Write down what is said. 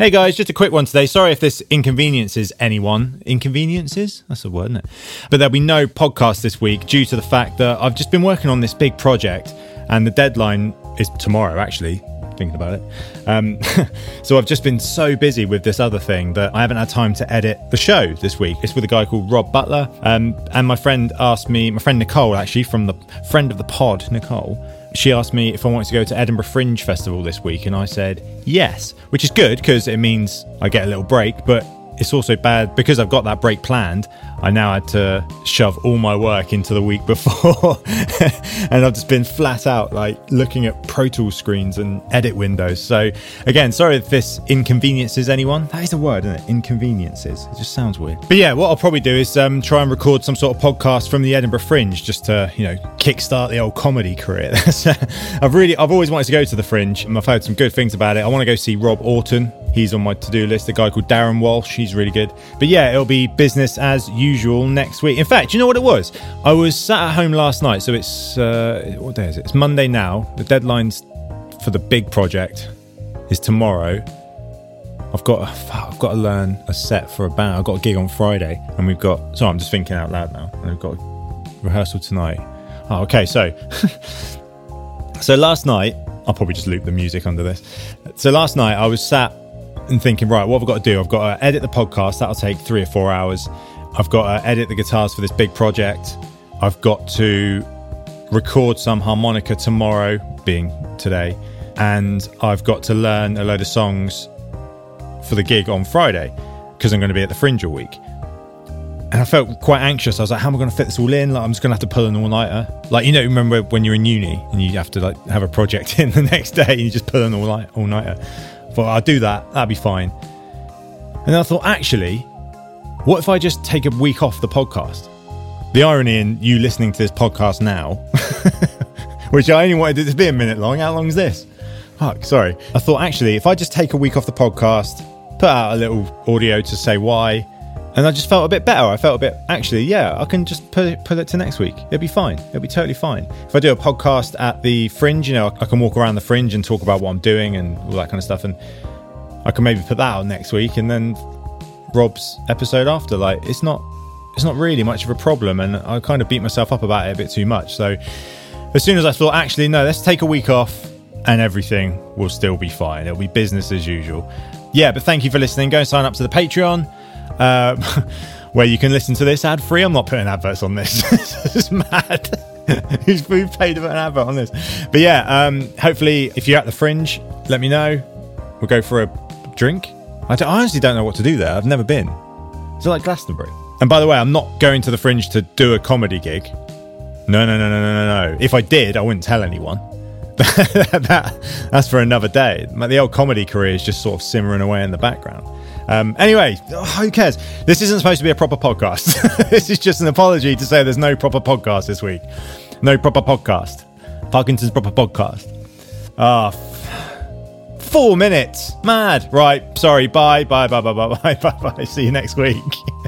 Hey guys, just a quick one today. Sorry if this inconveniences anyone. Inconveniences? That's a word, isn't it? But there'll be no podcast this week due to the fact that I've just been working on this big project and the deadline is tomorrow, actually, thinking about it. Um, so I've just been so busy with this other thing that I haven't had time to edit the show this week. It's with a guy called Rob Butler. Um, and my friend asked me, my friend Nicole, actually, from the friend of the pod, Nicole, she asked me if I wanted to go to Edinburgh Fringe Festival this week, and I said yes, which is good because it means I get a little break, but it's also bad because I've got that break planned. I now had to shove all my work into the week before, and I've just been flat out like looking at Pro Tools screens and edit windows. So, again, sorry if this inconveniences anyone. That is a word, isn't it? Inconveniences. It just sounds weird. But yeah, what I'll probably do is um, try and record some sort of podcast from the Edinburgh Fringe just to, you know, kickstart the old comedy career. I've really, I've always wanted to go to the Fringe, and I've heard some good things about it. I want to go see Rob Auton. He's on my to do list. A guy called Darren Walsh. He's really good. But yeah, it'll be business as usual next week. In fact, you know what it was? I was sat at home last night. So it's, uh, what day is it? It's Monday now. The deadline's for the big project is tomorrow. I've got I've got to learn a set for a band. I've got a gig on Friday, and we've got. Sorry, I'm just thinking out loud now. And we've got a rehearsal tonight. Oh, okay. So, so last night I'll probably just loop the music under this. So last night I was sat and thinking, right, what have I got to do? I've got to edit the podcast. That'll take three or four hours. I've got to edit the guitars for this big project. I've got to record some harmonica tomorrow, being today, and I've got to learn a load of songs for the gig on Friday because I'm going to be at the Fringe all week. And I felt quite anxious. I was like, how am I going to fit this all in? Like, I'm just going to have to pull an all nighter. Like, you know, remember when you're in uni and you have to like have a project in the next day and you just pull an all night all nighter. But I'll do that. That'd be fine. And then I thought, actually, what if I just take a week off the podcast? The irony in you listening to this podcast now, which I only wanted it to be a minute long. How long is this? Fuck, sorry. I thought actually, if I just take a week off the podcast, put out a little audio to say why, and I just felt a bit better. I felt a bit, actually, yeah, I can just put it, it to next week. It'll be fine. It'll be totally fine. If I do a podcast at the Fringe, you know, I can walk around the Fringe and talk about what I'm doing and all that kind of stuff. And I can maybe put that out next week and then Rob's episode after. Like, it's not, it's not really much of a problem. And I kind of beat myself up about it a bit too much. So as soon as I thought, actually, no, let's take a week off and everything will still be fine. It'll be business as usual. Yeah, but thank you for listening. Go and sign up to the Patreon uh, where you can listen to this ad free. I'm not putting adverts on this. this is mad. Who's who paid put an advert on this? But yeah, um, hopefully, if you're at the fringe, let me know. We'll go for a drink. I, honestly don't know what to do there. I've never been. Is it like Glastonbury? And by the way, I'm not going to the fringe to do a comedy gig. No, no, no, no, no, no, no. If I did, I wouldn't tell anyone. that, that's for another day. The old comedy career is just sort of simmering away in the background. Um, anyway, oh, who cares? This isn't supposed to be a proper podcast. this is just an apology to say there's no proper podcast this week. No proper podcast. Parkinson's proper podcast. Ah, f- Four minutes. Mad. Right. Sorry. Bye. Bye. Bye. Bye. Bye. Bye. Bye. bye. See you next week.